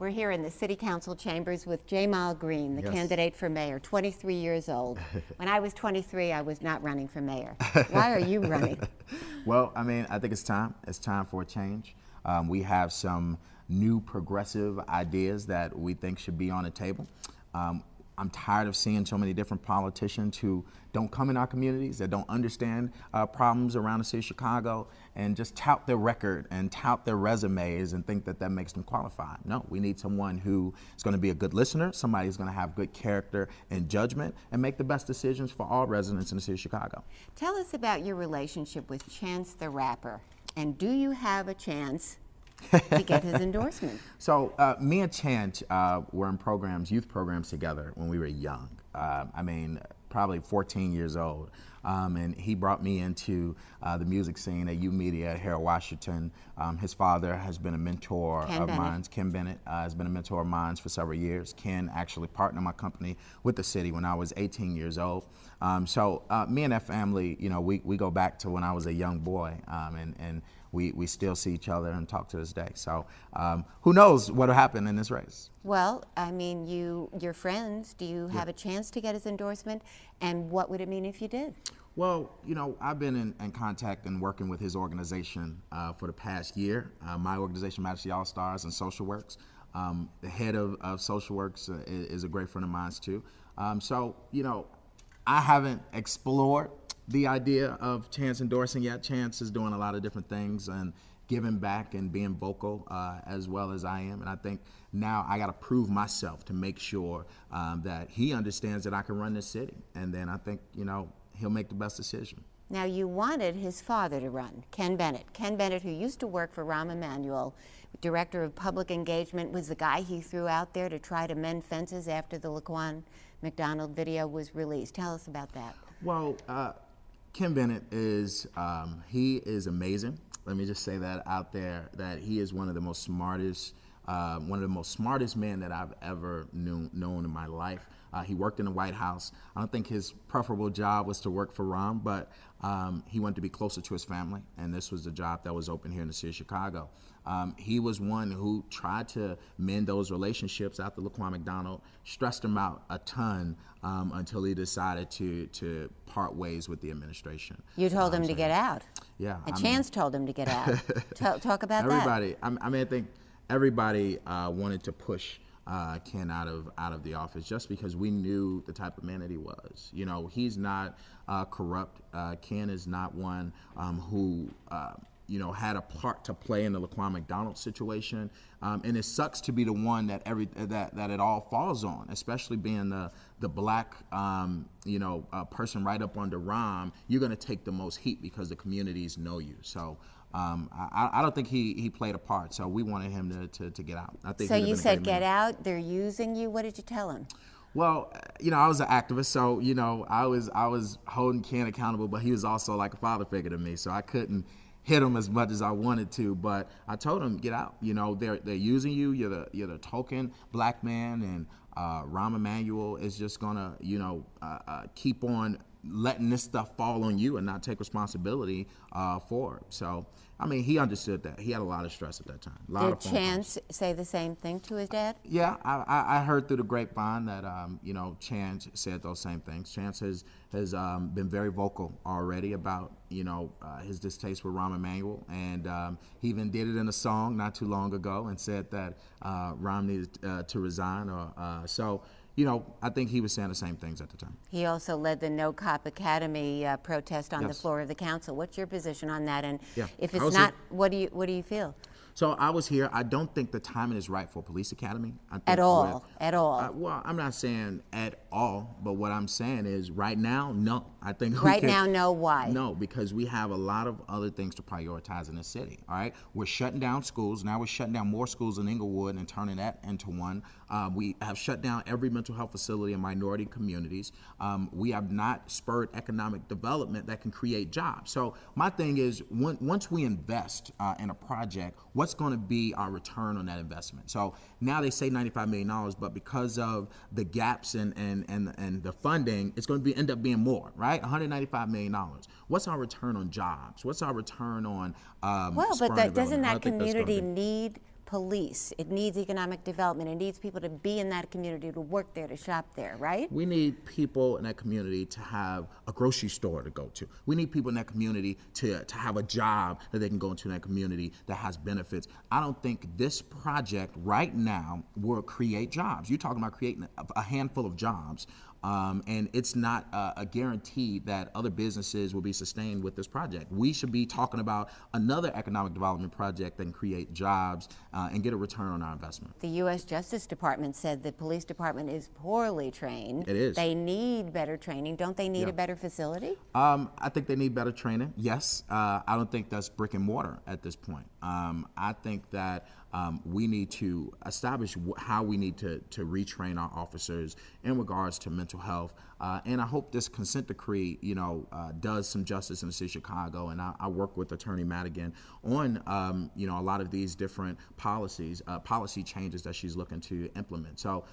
We're here in the City Council chambers with Ja'Mal Green, the Yes. candidate for mayor, 23 years old. when I was 23, I was not running for mayor. Why are you running? Well, I mean, I think it's time. It's time for a change. Um, we have some new progressive ideas that we think should be on the table. Um, I'm tired of seeing so many different politicians who don't come in our communities, that don't understand uh, problems around the city of Chicago, and just tout their record and tout their resumes and think that that makes them qualified. No, we need someone who is going to be a good listener, somebody who's going to have good character and judgment, and make the best decisions for all residents in the city of Chicago. Tell us about your relationship with Chance the Rapper. And do you have a chance to get his endorsement? So uh, me and Chance uh, were in programs, youth programs together when we were young. Uh, I mean, probably 14 years old. Um, and he brought me into uh, the music scene at YOUmedia here in Washington. Um, his father has been a mentor Ken of Bennett. mine. Ken Bennett uh, has been a mentor of mine for several years. Ken actually partnered my company with the city when I was 18 years old. Um, so uh, me and that family, you know, we, we go back to when I was a young boy, um, and, and we, we still see each other and talk to this day. So um, who knows what will happen in this race? Well, I mean, you, your friends, do you have a chance to get his endorsement? And what would it mean if you did? Well, you know, I've been in, in contact and working with his organization uh, for the past year. Uh, my organization, Majesty All Stars and SocialWorks. Um, the head of, of SocialWorks uh, is, is a great friend of mine too. Um, so, you know, I haven't explored the idea of Chance endorsing yet. Chance is doing a lot of different things and giving back and being vocal uh, as well as I am. And I think now I got to prove myself to make sure um, that he understands that I can run this city. And then I think, you know, he'll make the best decision. Now, you wanted his father to run, Ken Bennett. Ken Bennett, who used to work for Rahm Emanuel, director of public engagement, was the guy he threw out there to try to mend fences after the Laquan McDonald video was released. Tell us about that. Well, uh, Ken Bennett is um, he is amazing. Let me just say that out there that he is one of the most smartest, uh, one of the most smartest men that I've ever knew, known in my life. Uh, he worked in the White House. I don't think his preferable job was to work for Rahm, but um, he wanted to be closer to his family, and this was the job that was open here in the city of Chicago. Um, he was one who tried to mend those relationships after Laquan McDonald, stressed him out a ton um, until he decided to to part ways with the administration. You told him to get out. Yeah, And I mean- Chance told him to get out. Tell- talk about that. everybody. I, I mean, I think everybody uh, wanted to push uh, Ken out of out of the office just because we knew the type of man that he was. You know, he's not uh, corrupt. Uh, Ken is not one um, who. Uh, you know, had a part to play in the Laquan McDonald situation, um, and it sucks to be the one that every that that it all falls on, especially being the the black, um, you know, uh, person right up under Rahm. You're going to take the most heat because the communities know you. So um, I, I don't think he, he played a part. So we wanted him to, to, to get out. I think So you said get man. out. They're using you. What did you tell him? Well, uh, you know, I was an activist, so you know, I was I was holding Ken accountable, but he was also like a father figure to me, so I couldn't hit him as much as I wanted to. But I told him, get out. You know, they're they're using you. You're the you're the token black man, and uh, Rahm Emanuel is just gonna you know uh, uh, keep on letting this stuff fall on you and not take responsibility uh, for it. So, I mean, he understood that. He had a lot of stress at that time. A lot Did of phone calls. Chance say the same thing to his dad? Yeah, I, I, I heard through the grapevine that um, you know Chance said those same things. Chance has has um, been very vocal already about you know uh, his distaste for Rahm Emanuel, and um, he even did it in a song not too long ago and said that uh, Rahm needed uh, to resign. Or uh, so you know, I think he was saying the same things at the time. He also led the No Cop Academy uh, protest on the floor of the council. What's your position on that? And Yeah, if it's not, what do you what do you feel? So I was here. I don't think the timing is right for a police academy. I think At all, at all. Uh, well, I'm not saying at all, but what I'm saying is right now, no. I think Right can- now, no. Why? No, because we have a lot of other things to prioritize in the city. All right, we're shutting down schools. Now we're shutting down more schools in Englewood and turning that into one. Uh, we have shut down every mental health facility in minority communities. Um, we have not spurred economic development that can create jobs. So my thing is, when, once we invest uh, in a project, what's going to be our return on that investment? So now they say $95 million, but because of the gaps and and and, and the funding, it's going to be end up being more, right? 195 million dollars. What's our return on jobs? What's our return on um, Well, but that, doesn't that community need police? It needs economic development. It needs people to be in that community, to work there, to shop there, right? We need people in that community to have a grocery store to go to. We need people in that community to, to have a job that they can go into in that community that has benefits. I don't think this project right now will create jobs. You're talking about creating a, a handful of jobs. Um, and it's not uh, a guarantee that other businesses will be sustained with this project. We should be talking about another economic development project that can create jobs uh, and get a return on our investment. The U.S. Justice Department said the police department is poorly trained. It is. They need better training. Don't they need Yeah. a better facility? Um, I think they need better training. Yes, uh, I don't think that's brick and mortar at this point. Um, I think that um, we need to establish how we need to, to retrain our officers in regards to mental health. Uh, and I hope this consent decree, you know, uh, does some justice in the city of Chicago. And I, I work with Attorney Madigan on, um, you know, a lot of these different policies, uh, policy changes that she's looking to implement. So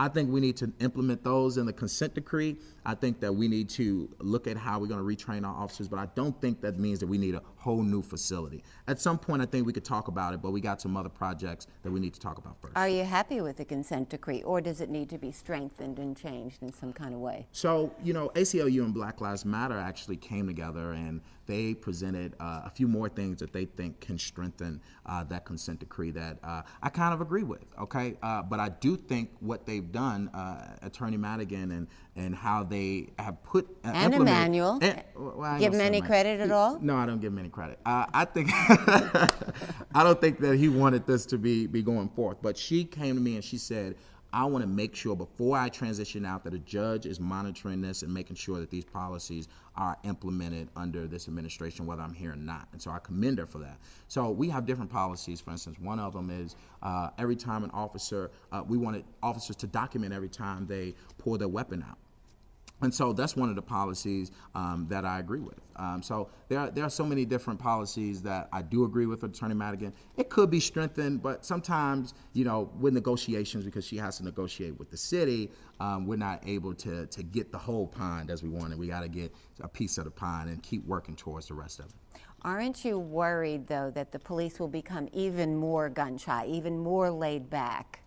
I think we need to implement those in the consent decree. I think that we need to look at how we're going to retrain our officers, but I don't think that means that we need a whole new facility. At some point, I think we could talk about it, but we got some other projects that we need to talk about first. Are you happy with the consent decree, or does it need to be strengthened and changed in some kind of way? So, you know, ACLU and Black Lives Matter actually came together and they presented uh, a few more things that they think can strengthen uh, that consent decree that uh, I kind of agree with, okay? Uh, but I do think what they've done, uh, Attorney Madigan, and, and how they have put uh, And Emanuel. and- well, Give him any credit at all? No, I don't give him any credit. Uh, I think I don't think that he wanted this to be be going forth. But she came to me and she said, "I want to make sure before I transition out that a judge is monitoring this and making sure that these policies are implemented under this administration, whether I'm here or not." And so I commend her for that. So we have different policies. For instance, one of them is uh, every time an officer, uh, we wanted officers to document every time they pull their weapon out. And so that's one of the policies um, that I agree with. Um, so there are, there are so many different policies that I do agree with Attorney Madigan. It could be strengthened, but sometimes, you know, with negotiations, because she has to negotiate with the city, um, we're not able to, to get the whole pond as we wanted. We got to get a piece of the pond and keep working towards the rest of it. Aren't you worried, though, that the police will become even more gun shy, even more laid back,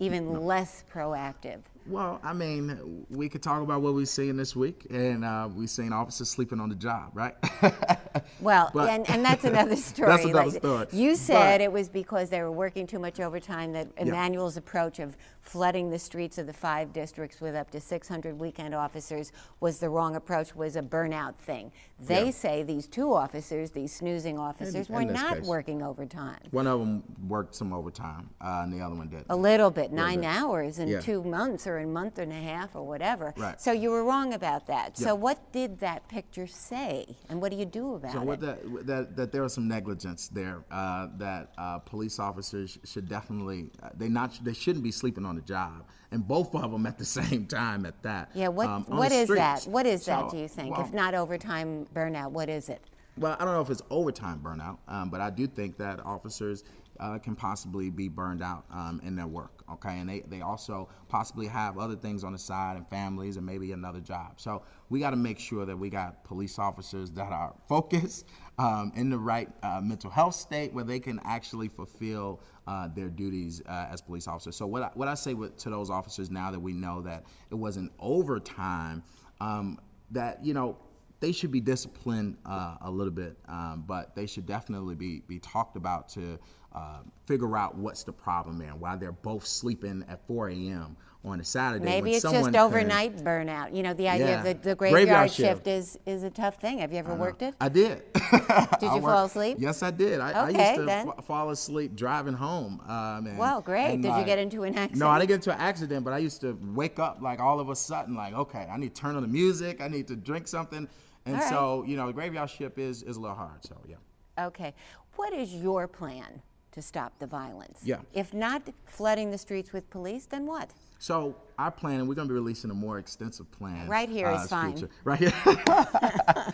even less proactive? Well, I mean, we could talk about what we've seen this week, and uh, we've seen officers sleeping on the job, right? Well, But- and, and that's another story. That's another Like, story. You said But- it was because they were working too much overtime that Emanuel's approach of flooding the streets of the five districts with up to 600 weekend officers was the wrong approach, was a burnout thing. They Yeah. say these two officers, these snoozing officers, in were this not case. working overtime. One of them worked some overtime, uh, and the other one didn't. A little bit, Little nine bit. hours in Yeah. two months or a month and a half or whatever. Right. So you were wrong about that. Yeah. So what did that picture say, and what do you do about So it? that, that that there was some negligence there uh, that uh, police officers should definitely uh, they not they shouldn't be sleeping on the job and both of them at the same time at that. Yeah, what um, what is that? streets. What is that? Do you think? well, if not overtime burnout, what is it? Well, I don't know if it's overtime burnout, um, but I do think that officers uh, can possibly be burned out um, in their work. Okay, and they, they also possibly have other things on the side and families and maybe another job. So we got to make sure that we got police officers that are focused um, in the right uh, mental health state where they can actually fulfill uh, their duties uh, as police officers. So what I, what I say with, to those officers now that we know that it wasn't overtime, um, that you know they should be disciplined uh, a little bit, um, but they should definitely be, be talked about to uh, figure out what's the problem and why they're both sleeping at 4 a.m. on a Saturday. Maybe it's just can- overnight burnout. You know, the idea Yeah. of the, the Graveyard graveyard, shift. shift is, is a tough thing. Have you ever worked it? I did. did you fall asleep? Yes, I did. I, I used to then. fa- fall asleep driving home. Um, and, Wow, great. and Did you get into an accident? No, I didn't get into an accident, but I used to wake up like all of a sudden, like, okay, I need to turn on the music. I need to drink something. And right. so, you know, the graveyard shift is, is a little hard. So, yeah. Okay. What is your plan to stop the violence? Yeah. If not flooding the streets with police, then what? So our plan, and we're going to be releasing a more extensive plan. Right here is as fine. future- Right here.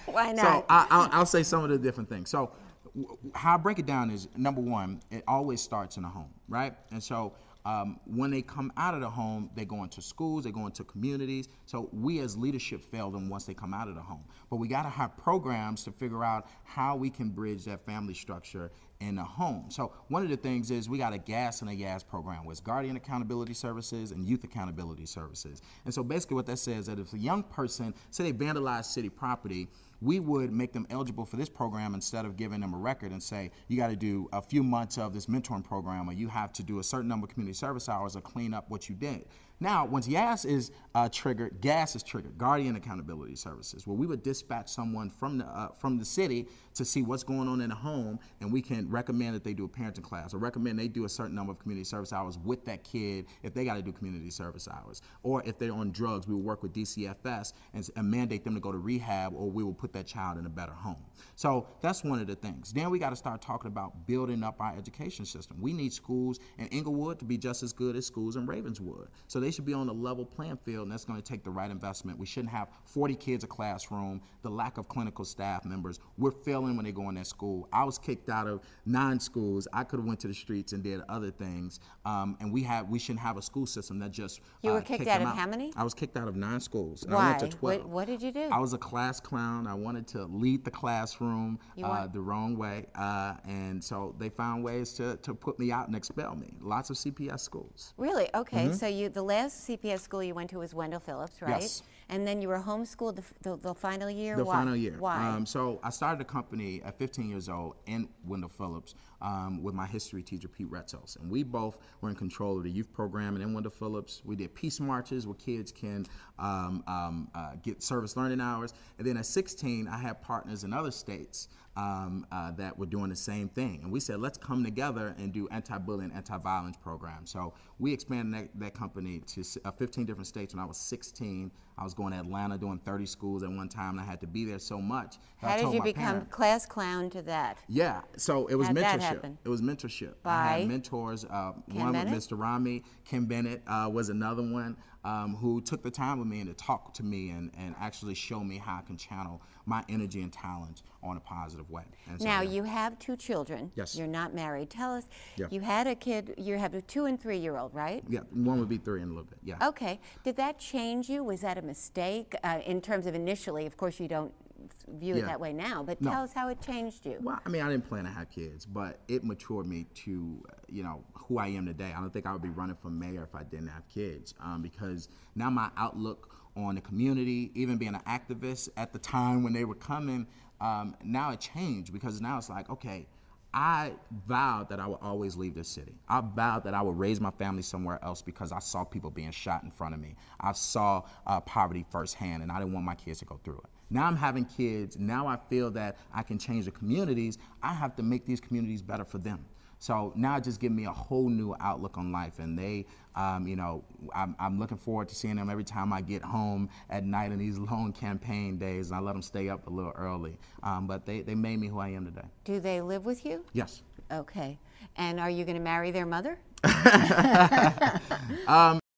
Why So not? I, I'll, I'll say some of the different things. So w- how I break it down is number one, it always starts in the home, right? And so um, when they come out of the home, they go into schools, they go into communities. So we as leadership fail them once they come out of the home. But we got to have programs to figure out how we can bridge that family structure in the home. So one of the things is we got a gas and a gas program with Guardian Accountability Services and Youth Accountability Services. And so basically what that says is that if a young person, say they vandalize city property, we would make them eligible for this program instead of giving them a record and say you got to do a few months of this mentoring program or you have to do a certain number of community service hours or clean up what you did. Now, once YAS is uh, triggered, GAS is triggered, Guardian Accountability Services, where we would dispatch someone from the uh, from the city to see what's going on in the home, and we can recommend that they do a parenting class or recommend they do a certain number of community service hours with that kid if they got to do community service hours, or if they're on drugs, we will work with DCFS and, and mandate them to go to rehab, or we will put that child in a better home. So that's one of the things. Then we got to start talking about building up our education system. We need schools in Englewood to be just as good as schools in Ravenswood. So they should be on a level playing field, and that's going to take the right investment. We shouldn't have 40 kids a classroom, the lack of clinical staff members. We're failing when they go in that school. I was kicked out of nine schools. I could have went to the streets and did other things. Um, and we have we shouldn't have a school system that just You uh, were kicked kick out of how many? I was kicked out of nine schools. and I Why? went to 12. What, what did you do? I was a class clown. I wanted to lead the classroom uh, the wrong way, uh, and so they found ways to, to put me out and expel me. Lots of CPS schools. Really? Okay. So you, the last CPS school you went to was Wendell Phillips, right? Yes. And then you were homeschooled the, f- the, the final year. The Why? final year. Why? Um, so I started a company at 15 years old in Wendell Phillips um, with my history teacher Pete Retzos, and we both were in control of the youth program. And in Wendell Phillips, we did peace marches where kids can um, um, uh, get service learning hours. And then at 16, I had partners in other states um, uh, that were doing the same thing. And we said, let's come together and do anti-bullying, anti-violence programs. So we expanded that, that company to uh, 15 different states when I was 16. I was going to Atlanta doing 30 schools at one time, and I had to be there so much. How did you become parent- class clown to that? yeah, so it was How'd mentorship. Happen? It was mentorship. I had mentors. Uh, one Bennett? with Mr. Rami, Ken Bennett uh, was another one um, who took the time with me and to talk to me and, and actually show me how I can channel my energy and talent on a positive way. So, Now yeah. you have two children. Yes. You're not married. Tell us. Yeah. You had a kid. You have a two and three year old, right? Yeah, one would be three in a little bit. Yeah. Okay. Did that change you? Was that a mistake uh, in terms of initially? Of course, you don't view it that way now. But No. tell us how it changed you. Well, I mean, I didn't plan to have kids, but it matured me to, you know, who I am today. I don't think I would be running for mayor if I didn't have kids, um, because now my outlook on the community, even being an activist at the time when they were coming, um, now it changed because now it's like, okay, I vowed that I would always leave this city. I vowed that I would raise my family somewhere else because I saw people being shot in front of me. I saw uh, poverty firsthand, and I didn't want my kids to go through it. Now I'm having kids. Now I feel that I can change the communities. I have to make these communities better for them. So now it just gives me a whole new outlook on life, and they, um, you know, I'm, I'm looking forward to seeing them every time I get home at night in these long campaign days, and I let them stay up a little early. Um, but they, they made me who I am today. Do they live with you? Yes. Okay. And are you going to marry their mother? Um,